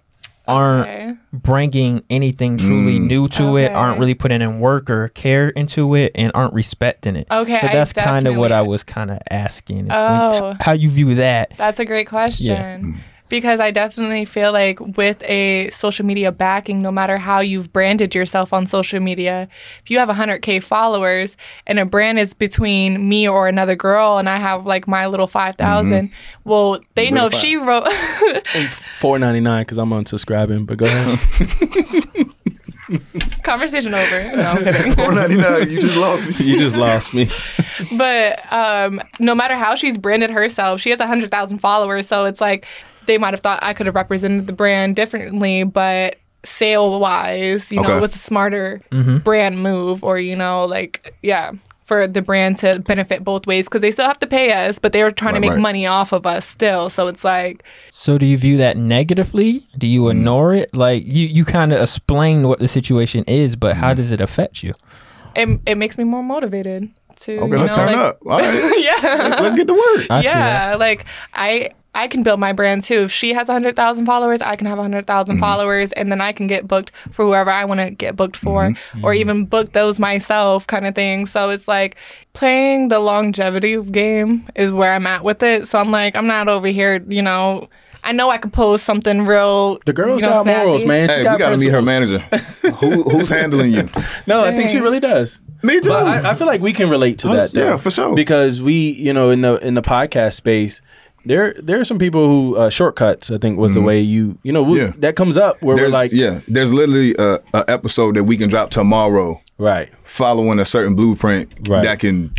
aren't Okay. bringing anything truly mm. new to it, aren't really putting in work or care into it, and aren't respecting it. Okay, so that's kind of what I was kind of asking. when- Oh. how you view that? That's a great question. Mm. Because I definitely feel like with a social media backing, no matter how you've branded yourself on social media, if you have 100K followers and a brand is between me or another girl and I have like my little 5,000, well, they know if she wrote. Four ninety nine because I'm unsubscribing. But go ahead. Conversation over. No, I'm kidding. Four ninety nine. You just lost me. you just lost me. but um, no matter how she's branded herself, she has 100,000 followers. So it's like they might have thought I could have represented the brand differently, but sale wise, you know, it was a smarter brand move or, you know, like, yeah, for the brand to benefit both ways because they still have to pay us, but they were trying to make right. money off of us still. So it's like, So do you view that negatively? Do you Mm. ignore it? Like you, you kind of explain what the situation is, but how does it affect you? it, it makes me more motivated to. Okay, let's know, turn like- up. All right, yeah. let's get to work. I see yeah, like I I can build my brand too. If she has 100,000 followers, I can have 100,000 Mm-hmm. followers and then I can get booked for whoever I want to get booked for Mm-hmm. or even book those myself kind of thing. So it's like playing the longevity game is where I'm at with it. So I'm like I'm not over here, you know, I know I could post something real The girl's you know, got morals, snazzy. man. She Hey, we got gotta meet her manager. Who, who's handling you? No, I think she really does. Me too. But I, I feel like we can relate to that. Though, yeah, for sure. Because we, you know, in the in the podcast space, there there are some people who uh, shortcuts. I think was the way you, you know, we, Mm-hmm. Yeah. that comes up where there's we're like, yeah, there's literally a, a episode that we can drop tomorrow, right, following a certain blueprint Right. that can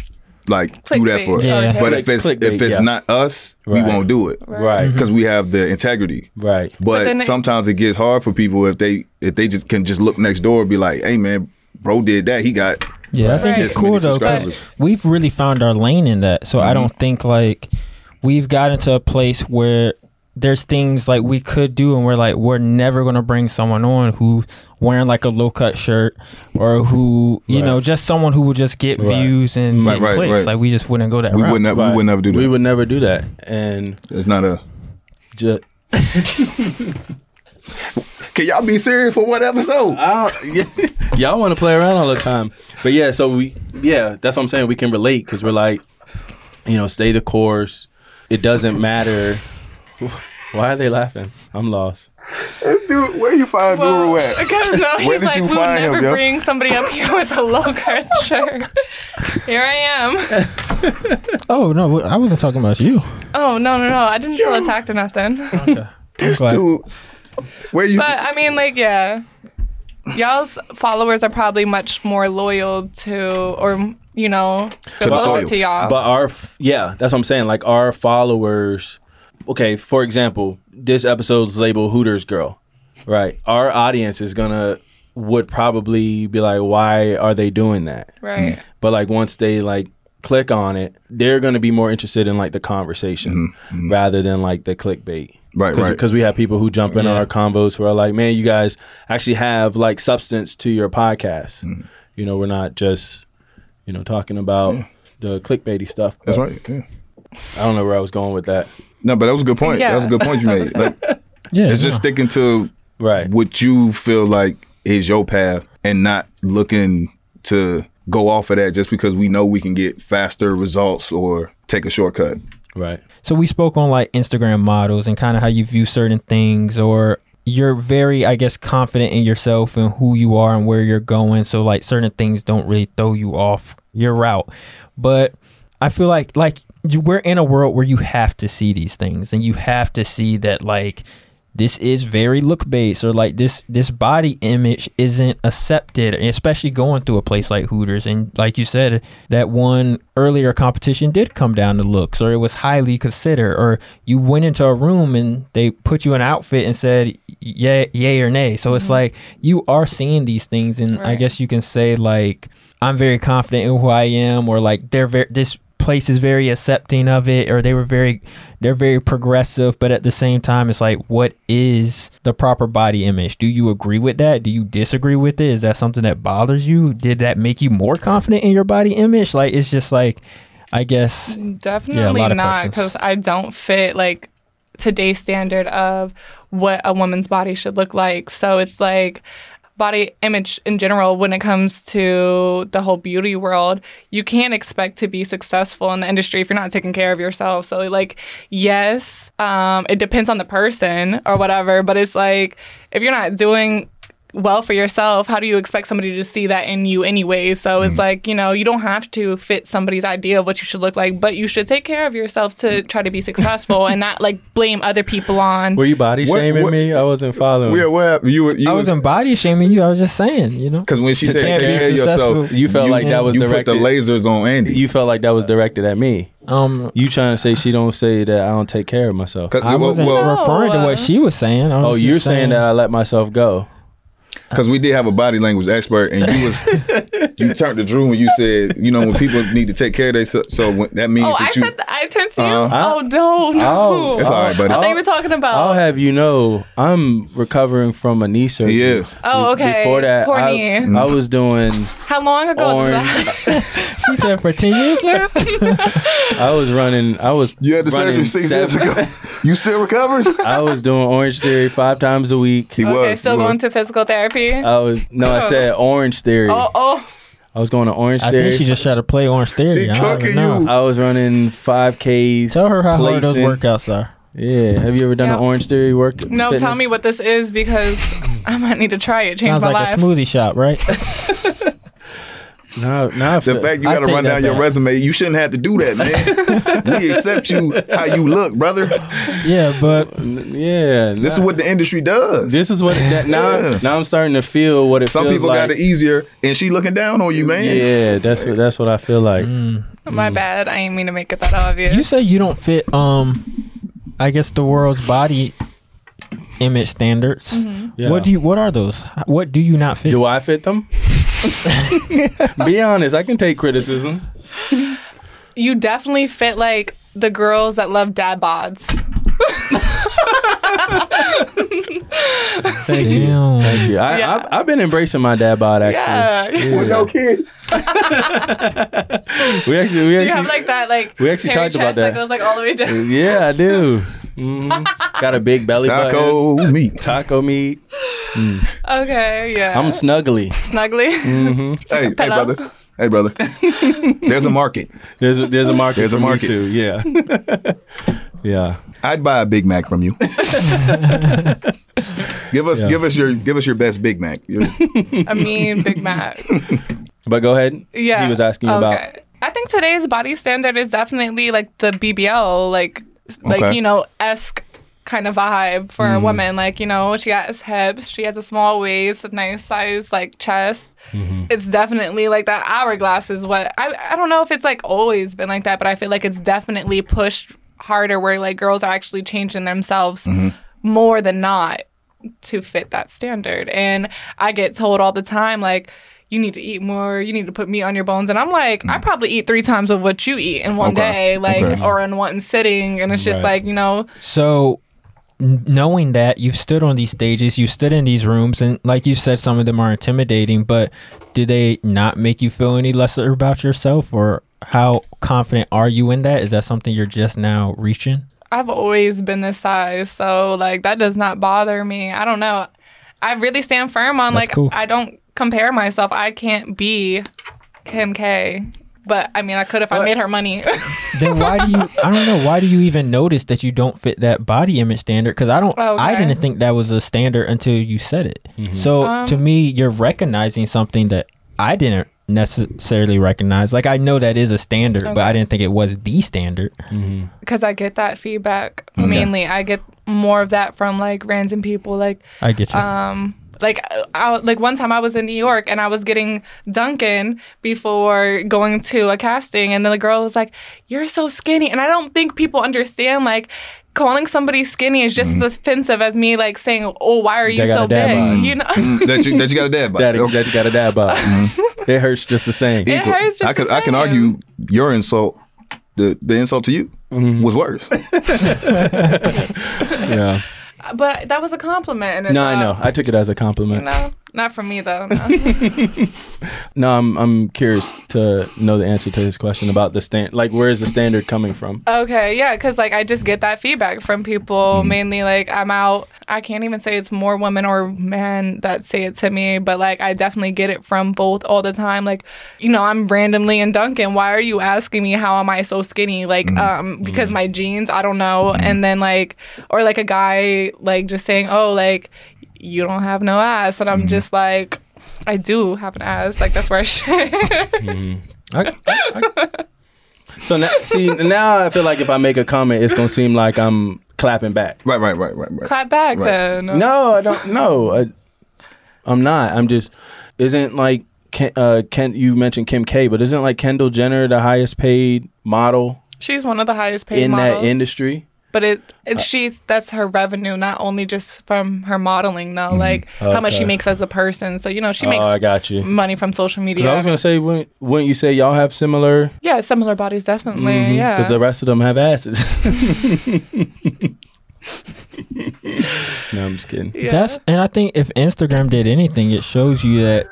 like do that Clickbait. for us. Yeah. Okay. But if it's Clickbait, if it's yeah. not us, we won't do it right, because we have the integrity. right. But, then it- sometimes it gets hard for people if they if they just can just look next door and be like, "Hey man, bro did that. He got Yeah, I think Right. it's cool though. 'cause subscribers. We've really found our lane in that, so I don't think like we've gotten to a place where there's things like we could do, and we're like we're never gonna bring someone on who wearing like a low cut shirt or who you Right. know just someone who would just get Right. views and Right, get right, clicks. right. Like we just wouldn't go that we route. would never right. we would never do that. We would never do that, and it's not us. just. Can y'all be serious for what episode? I don't, y'all want to play around all the time, but yeah. So we, yeah, that's what I'm saying. We can relate because we're like, you know, stay the course. It doesn't matter. Why are they laughing? I'm lost. Dude, where you find Well, Guru at? because no, Where he's did like, you we would find him, never yo?" bring somebody up here with a low cut shirt. Here I am. Oh no, I wasn't talking about you. Oh no no no! I didn't feel attacked or nothing. This Glad- dude. Where you? But I mean, like, yeah, y'all's followers are probably much more loyal to, or you know, the closer to y'all. But our f- yeah, that's what I'm saying. Like our followers. Okay, for example, this episode's labeled Hooters Girl, right? Our audience is gonna would probably be like, why are they doing that? right. Mm. But like once they like click on it, they're gonna be more interested in like the conversation mm-hmm. Mm-hmm. rather than like the clickbait. Right, right. Because we have people who jump in on our combos who are like, man, you guys actually have like substance to your podcast. Mm-hmm. You know, we're not just, you know, talking about the clickbaity stuff. That's right. Yeah. I don't know where I was going with that. No, but that was a good point. That was a good point you made. Like, Yeah, it's just no. sticking to Right. what you feel like is your path and not looking to go off of that just because we know we can get faster results or take a shortcut. Right. So we spoke on like Instagram models and kind of how you view certain things or you're very I guess confident in yourself and who you are and where you're going so like certain things don't really throw you off your route. But I feel like like we're in a world where you have to see these things and you have to see that like this is very look based or like this this body image isn't accepted especially going through a place like hooters and like you said that one earlier competition did come down to looks or it was highly considered or you went into a room and they put you an outfit and said yay, yay or nay. So it's mm-hmm. like you are seeing these things and i guess you can say like i'm very confident in who i am or like they're very this place is very accepting of it or they were very they're very progressive but at the same time it's like what is the proper body image? Do you agree with that? Do you disagree with it? Is that something that bothers you? Did that make you more confident in your body image? Like it's just like i guess Definitely of not because I don't fit like today's standard of what a woman's body should look like. So it's like body image in general when it comes to the whole beauty world you can't expect to be successful in the industry if you're not taking care of yourself so like yes um, it depends on the person or whatever but it's like if you're not doing well for yourself, how do you expect somebody to see that in you anyway? So Mm. it's like, you know, you don't have to fit somebody's idea of what you should look like, but you should take care of yourself to try to be successful and not like blame other people on. Were you body What- shaming what- me? I wasn't following. Yeah, what happened? You, were- you i was wasn't body shaming you i was just saying you know because when she To said take take care of yourself. You felt like that was directed. you put the lasers on Andy. you felt like that was directed at me. um You trying to say she don't say that I don't take care of myself? I wasn't well, referring to what she was saying. Was Oh, you're saying that I let myself go. Because we did have a body language expert, and you was you turned to Drew and you said, you know, when people need to take care of themselves, so when, that means Oh, that I you. said that. I turned to you. Uh-huh. Oh no, no. Oh, It's all right, buddy. I thought I'll- you were talking about. I'll have you know, I'm recovering from a knee surgery. He is. oh, okay. Before that, Poor I, knee. I was doing How long ago was orange. that? She said for ten years now. I was running. I was. You had the running surgery six years ago. You still recovering? I was doing Orange Theory five times a week. He okay, was. still he was. going to physical therapy. I was no, I said Orange Theory. oh, oh. I was going to Orange I Theory. think she just tried to play Orange Theory. She I don't cooking even know. you. I was running five Ks. Tell her how hard those placing- workouts are. Yeah, have you ever done Yeah. an Orange Theory work? No, tell me what this is because I might need to try it. Change Sounds my like life. a smoothie shop, right? No, no. I The feel- fact you got to run that down your back. resume, you shouldn't have to do that, man. we accept you how you look, brother. yeah, but This yeah, nah. is what the industry does. This is what that, now. Yeah. Now I'm starting to feel what it Some feels people like. got it easier, and she looking down on you, man. Yeah, that's what that's what I feel like. Mm. My mm. bad. I didn't mean to make it that obvious. you say you don't fit. Um, I guess the world's body image standards. Mm-hmm. Yeah. What do you? What are those? What do you not fit? Do I fit them? Be honest, I can take criticism. you definitely fit like the girls that love dad bods. Thank you. Thank you. I, Yeah. I, I've been embracing my dad bod actually. Yeah. With no kids. We actually, we Do you actually, have like that like We actually hairy talked about chest that. that. goes like all the way down? yeah, I do. Mhm. Got a big belly button. Taco meat. Taco meat. Okay, yeah. I'm snuggly. snuggly. Hey, hey, brother. Hey, brother. There's a market. There's a there's a market. There's a market. too. Yeah. Yeah. I'd buy a Big Mac from you. give us Yeah. give us your give us your best Big Mac. Your- I mean, Big Mac. But go ahead. Yeah. He was asking you about. I think today's body standard is definitely like the BBL, like like Okay. you know esque kind of vibe for Mm-hmm. a woman. Like you know, she has hips, she has a small waist, a nice size like chest. Mm-hmm. It's definitely like that hourglass is what I I don't know if it's like always been like that, but I feel like it's definitely pushed harder where like girls are actually changing themselves more than not to fit that standard. And I get told all the time, like, you need to eat more, you need to put meat on your bones. And I'm like, I mm. probably eat three times of what you eat in one Okay. day, like, Okay. or in one sitting. And it's just Right. like, you know, So, knowing that you've stood on these stages, you stood in these rooms, and like you said, some of them are intimidating, but do they not make you feel any lesser about yourself? Or how confident are you in that? Is that something you're just now reaching? I've always been this size. So, like, that does not bother me. I don't know. I really stand firm on, That's like, cool. I don't compare myself. I can't be Kim K. But I mean, I could if I made her money. then why do you i don't know why do you even notice that you don't fit that body image standard? Because i don't i didn't think that was a standard until you said it. So Um, to me you're recognizing something that i didn't necessarily recognize. Like i know that is a standard but i didn't think it was the standard. Because I get that feedback. Mainly. I get more of that from like random people, like i get you. um, like uh, I, like one time I was in New York and I was getting Dunkin' before going to a casting, and then the girl was like, "You're so skinny," and I don't think people understand like. Calling somebody skinny is just mm-hmm. as offensive as me like saying, "Oh, why are you so big?" bod. You know, Mm, that you that you got a dad bod. That, Okay. that you got a dad bod. Mm-hmm. It hurts just the same. it hurts. Just I could the I can argue your insult, the the insult to you was worse. Yeah. But that was a compliment. No, I know. I took it as a compliment. No, not from me though. No. No, I'm I'm curious to know the answer to his question about the stand. Like, where is the standard coming from? Okay, yeah, because like I just get that feedback from people. Mm-hmm. Mainly, like I'm out. I can't even say it's more women or men that say it to me, but like I definitely get it from both all the time. Like, you know, I'm randomly in Dunkin'. Why are you asking me how am I so skinny? Like, mm-hmm. um, because mm-hmm. my jeans. I don't know. And then like, or like a guy like just saying, oh, like you don't have no ass, and I'm just like. I do have an ass, like that's where I should. I- I- so now, see, now I feel like if I make a comment, it's gonna seem like I'm clapping back. right, right, right, right, right. Clap back Right. then. No, I don't. No, I, I'm not. I'm just. Isn't like Ken, uh, Ken? You mentioned Kim K, but isn't like Kendall Jenner the highest paid model She's one of the highest paid in models. that industry? But it, it uh, she's that's her revenue, not only just from her modeling though, mm-hmm. like how much she makes as a person. So you know she makes. Oh, makes I got you. money from social media. I was gonna say, wouldn't, wouldn't you say y'all have similar? yeah, similar bodies definitely. Mm-hmm. Yeah, Because the rest of them have asses. no, I'm just kidding. yeah. That's and I think if Instagram did anything, it shows you that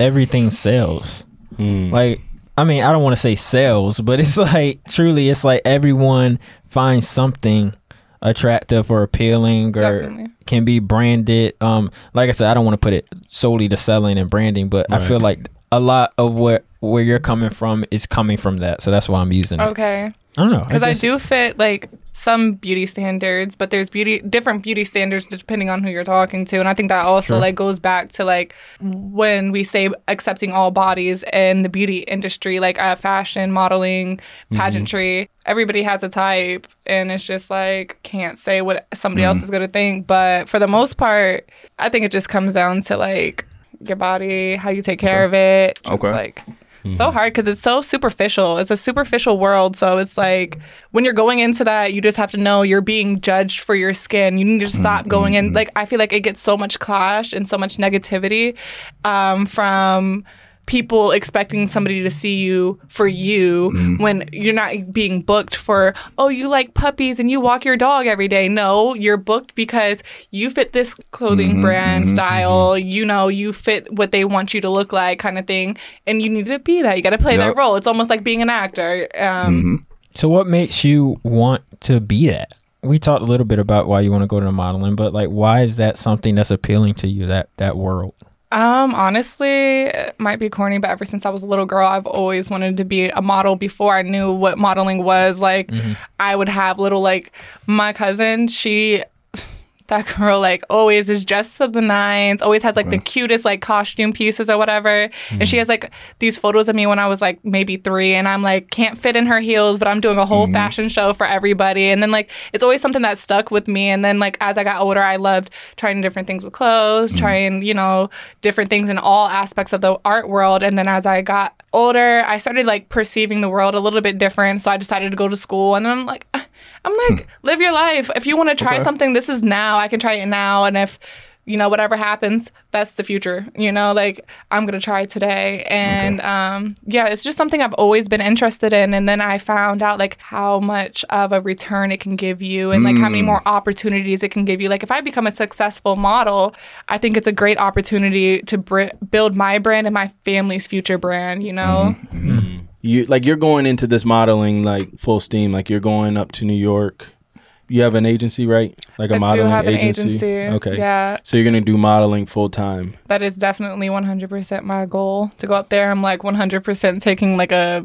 everything sells. Hmm. Like, I mean, I don't want to say sells, but it's like truly, it's like everyone finds something attractive or appealing or Definitely. can be branded. Um, like I said, I don't want to put it solely to selling and branding, but I feel like a lot of where where you're coming from is coming from that. So that's why I'm using it. okay. I don't know Because I just- do fit like some beauty standards, but there's beauty different beauty standards depending on who you're talking to, and I think that also Sure. like goes back to like when we say accepting all bodies in the beauty industry, like uh, fashion, modeling, pageantry. Everybody has a type, and it's just like can't say what somebody else is gonna think. But for the most part, I think it just comes down to like your body, how you take care of it. Just, Okay. Like so mm-hmm. hard because it's so superficial. It's a superficial world. So it's like when you're going into that, you just have to know you're being judged for your skin. You need to mm-hmm. stop going in. Mm-hmm. Like I feel like it gets so much clash and so much negativity um, from people expecting somebody to see you for you mm. when you're not being booked for oh you like puppies and you walk your dog every day. No you're booked because you fit this clothing mm-hmm, brand mm-hmm, style. Mm-hmm. you know you fit what they want you to look like kind of thing and you need to be that. You got to play that role. It's almost like being an actor um So what makes you want to be that? We talked a little bit about why you want to go to modeling, but like why is that something that's appealing to you that that world? Um, honestly, it might be corny, but ever since I was a little girl, I've always wanted to be a model before I knew what modeling was. Like, I would have little, like, my cousin, she, that girl, like, always is dressed to the nines, always has, like, the cutest, like, costume pieces or whatever. And she hmm. has, like, these photos of me when I was, like, maybe three, and I'm, like, can't fit in her heels, but I'm doing a whole hmm. fashion show for everybody. And then, like, it's always something that stuck with me. And then, like, as I got older, I loved trying different things with clothes, hmm. trying, you know, different things in all aspects of the art world. And then as I got older, I started, like, perceiving the world a little bit different. So I decided to go to school. And then I'm like, I'm like, hmm. live your life. If you want to try Okay. something, this is now. I can try it now. And if, you know, whatever happens, that's the future. You know, like I'm gonna try today. And um, yeah, it's just something I've always been interested in. And then I found out like how much of a return it can give you and like how many hmm. more opportunities it can give you. Like if I become a successful model, I think it's a great opportunity to br- build my brand and my family's future brand, you know? Mm-hmm. Mm-hmm. Mm-hmm. You like you're going into this modeling like full steam. Like you're going up to New York. You have an agency, right? Like a I do modeling have an agency. agency. Okay. Yeah. So you're gonna do modeling full time. that is definitely 100% my goal to go up there. I'm like 100% taking like a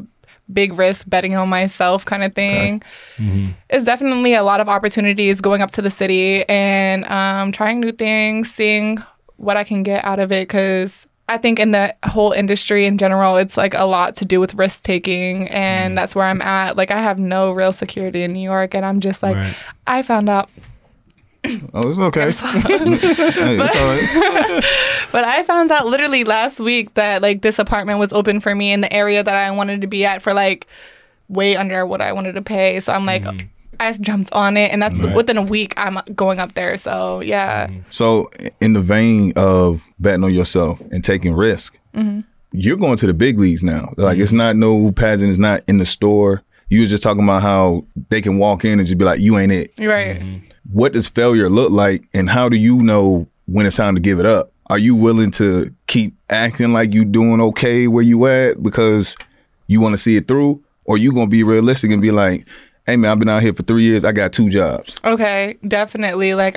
big risk betting on myself kind of thing. It's definitely a lot of opportunities going up to the city and um, trying new things, seeing what I can get out of it because I think in the whole industry in general, it's like a lot to do with risk taking, and mm. that's where I'm at. Like, I have no real security in New York, and I'm just like, Right. I found out Oh, it's okay. hey, it's all right. But I found out literally last week that like this apartment was open for me in the area that I wanted to be at for like way under what I wanted to pay. So I'm like, mm. I just jumped on it, and that's Right. within a week I'm going up there. So yeah, mm-hmm. So, in the vein of betting on yourself and taking risk, mm-hmm. you're going to the big leagues now. Like, mm-hmm. it's not no pageant, it's not in the store. You was just talking about how they can walk in and just be like, you ain't it. you're right. What does failure look like, and how do you know when it's time to give it up? Are you willing to keep acting like you doing okay where you at because you want to see it through, or you gonna be realistic and be like, "Hey man, I've been out here for three years. I got two jobs." Okay, definitely. Like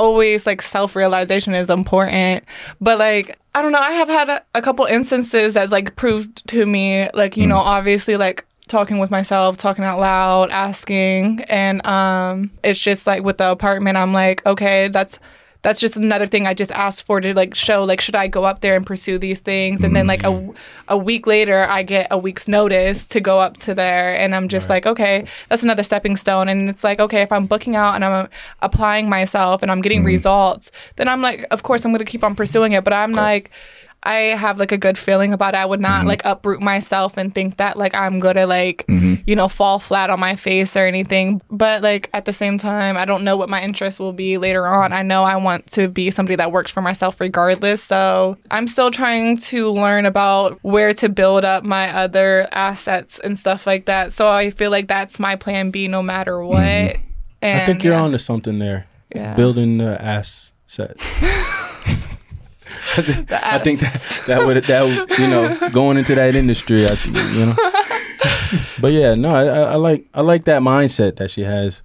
always like self-realization is important but like i don't know i have had a, a couple instances that's like proved to me like you know obviously like talking with myself talking out loud asking and um it's just like with the apartment i'm like okay that's that's just another thing I just asked for to like show like should I go up there and pursue these things? And then like a, a week later I get a week's notice to go up to there. And I'm just like okay that's another stepping stone. And it's like okay if I'm booking out and I'm uh, applying myself and I'm getting results then I'm like of course I'm going to keep on pursuing it. But I'm like I have like a good feeling about it. I would not mm-hmm. like uproot myself and think that like I'm gonna like mm-hmm. you know fall flat on my face or anything. But like at the same time, I don't know what my interest will be later on. I know I want to be somebody that works for myself regardless. So I'm still trying to learn about where to build up my other assets and stuff like that. So I feel like that's my plan B no matter mm-hmm. what. And I think you're yeah. on to something there. Yeah. Building the ass set. The I think ass. that that would that would, you know going into that industry, I, you know. but yeah, no, I, I I like I like that mindset that she has.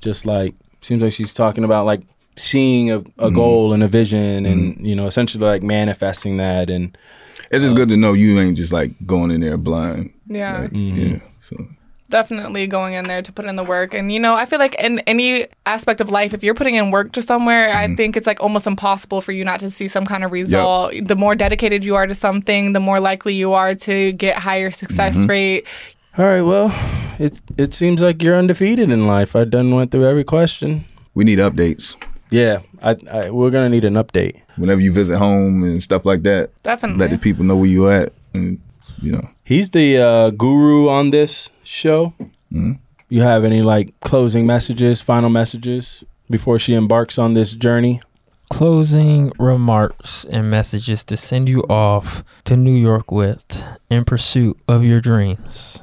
Just like seems like she's talking about like seeing a, a mm-hmm. goal and a vision, and mm-hmm. you know, essentially like manifesting that. And It's just uh, good to know you ain't just like going in there blind. Yeah. Like, Mm-hmm. Yeah. So definitely going in there to put in the work and you know i feel like in any aspect of life if you're putting in work to somewhere i mm-hmm. think it's like almost impossible for you not to see some kind of result the more dedicated you are to something the more likely you are to get higher success mm-hmm. rate all right, well, it it seems like you're undefeated in life. I done went through every question. we need updates. Yeah, I, I we're gonna need an update. Whenever you visit home and stuff like that, definitely let the people know where you at, and you know. He's the uh, guru on this show. You have any like closing messages, final messages before she embarks on this journey? Closing remarks and messages to send you off to New York with in pursuit of your dreams.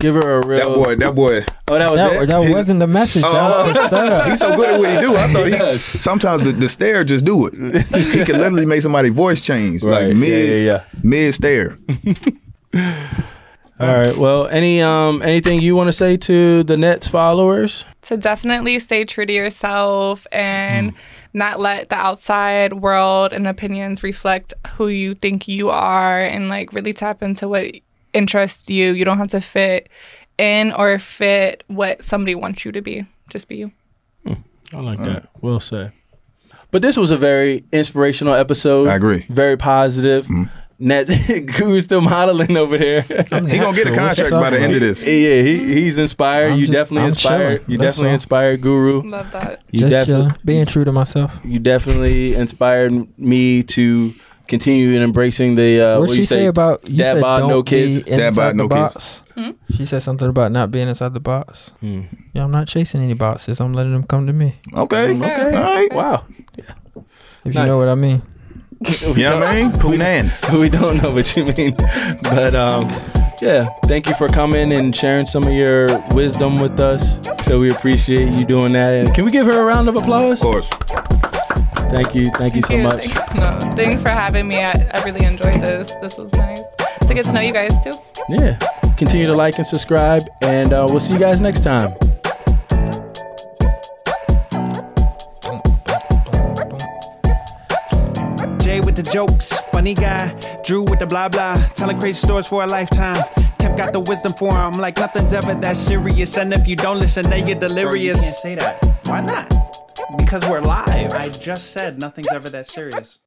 Give her a real. That real. boy, that boy, Oh, that was That, it. that wasn't the message. That was the setup. he's so good at what he do. I thought he. does. Sometimes the, the stare just do it. he can literally make somebody voice change, Right. like mid Yeah, yeah, mid stare. All right. Well, any um anything you want to say to the Nets followers? to definitely stay true to yourself and not let the outside world and opinions reflect who you think you are and like really tap into what interests you. You don't have to fit in or fit what somebody wants you to be. Just be you. Hmm. I like that. Well said. But this was a very inspirational episode. I agree. Very positive. Hmm. Nets Guru's still modeling over there. I'm He gonna get a natural. What you contract by the end of this. yeah, he, he's inspired. I'm you just- definitely I'm inspired. chilling. You That's definitely all. inspired Guru. Love that. You Just definitely chilling, being true to myself. you definitely inspired me to continue in embracing the uh what what she you say, about you dad said bod, don't no kids? be Dad inside bod, the no box. Hmm? She said something about not being inside the box. Hmm. Yeah, I'm not chasing any boxes. I'm letting them come to me. Okay. Okay. Okay. All right. Wow. Yeah. If Nice. you know what I mean. You know what I mean? Poonan. we don't know what you mean. But um yeah, thank you for coming and sharing some of your wisdom with us. So we appreciate you doing that. And can we give her a round of applause? Of course. Thank you. Thank you so Thank much. Thank- no, thanks for having me. I, I really enjoyed this. This was nice to get to know you guys too. Yeah. Continue to like and subscribe and uh, we'll see you guys next time. Jay with the jokes, funny guy. Drew with the blah blah, telling crazy stories for a lifetime. Kev got the wisdom for him, like nothing's ever that serious. And if you don't listen, then you're delirious. You can't say that. Why not? Because we're live. I just said nothing's ever that serious.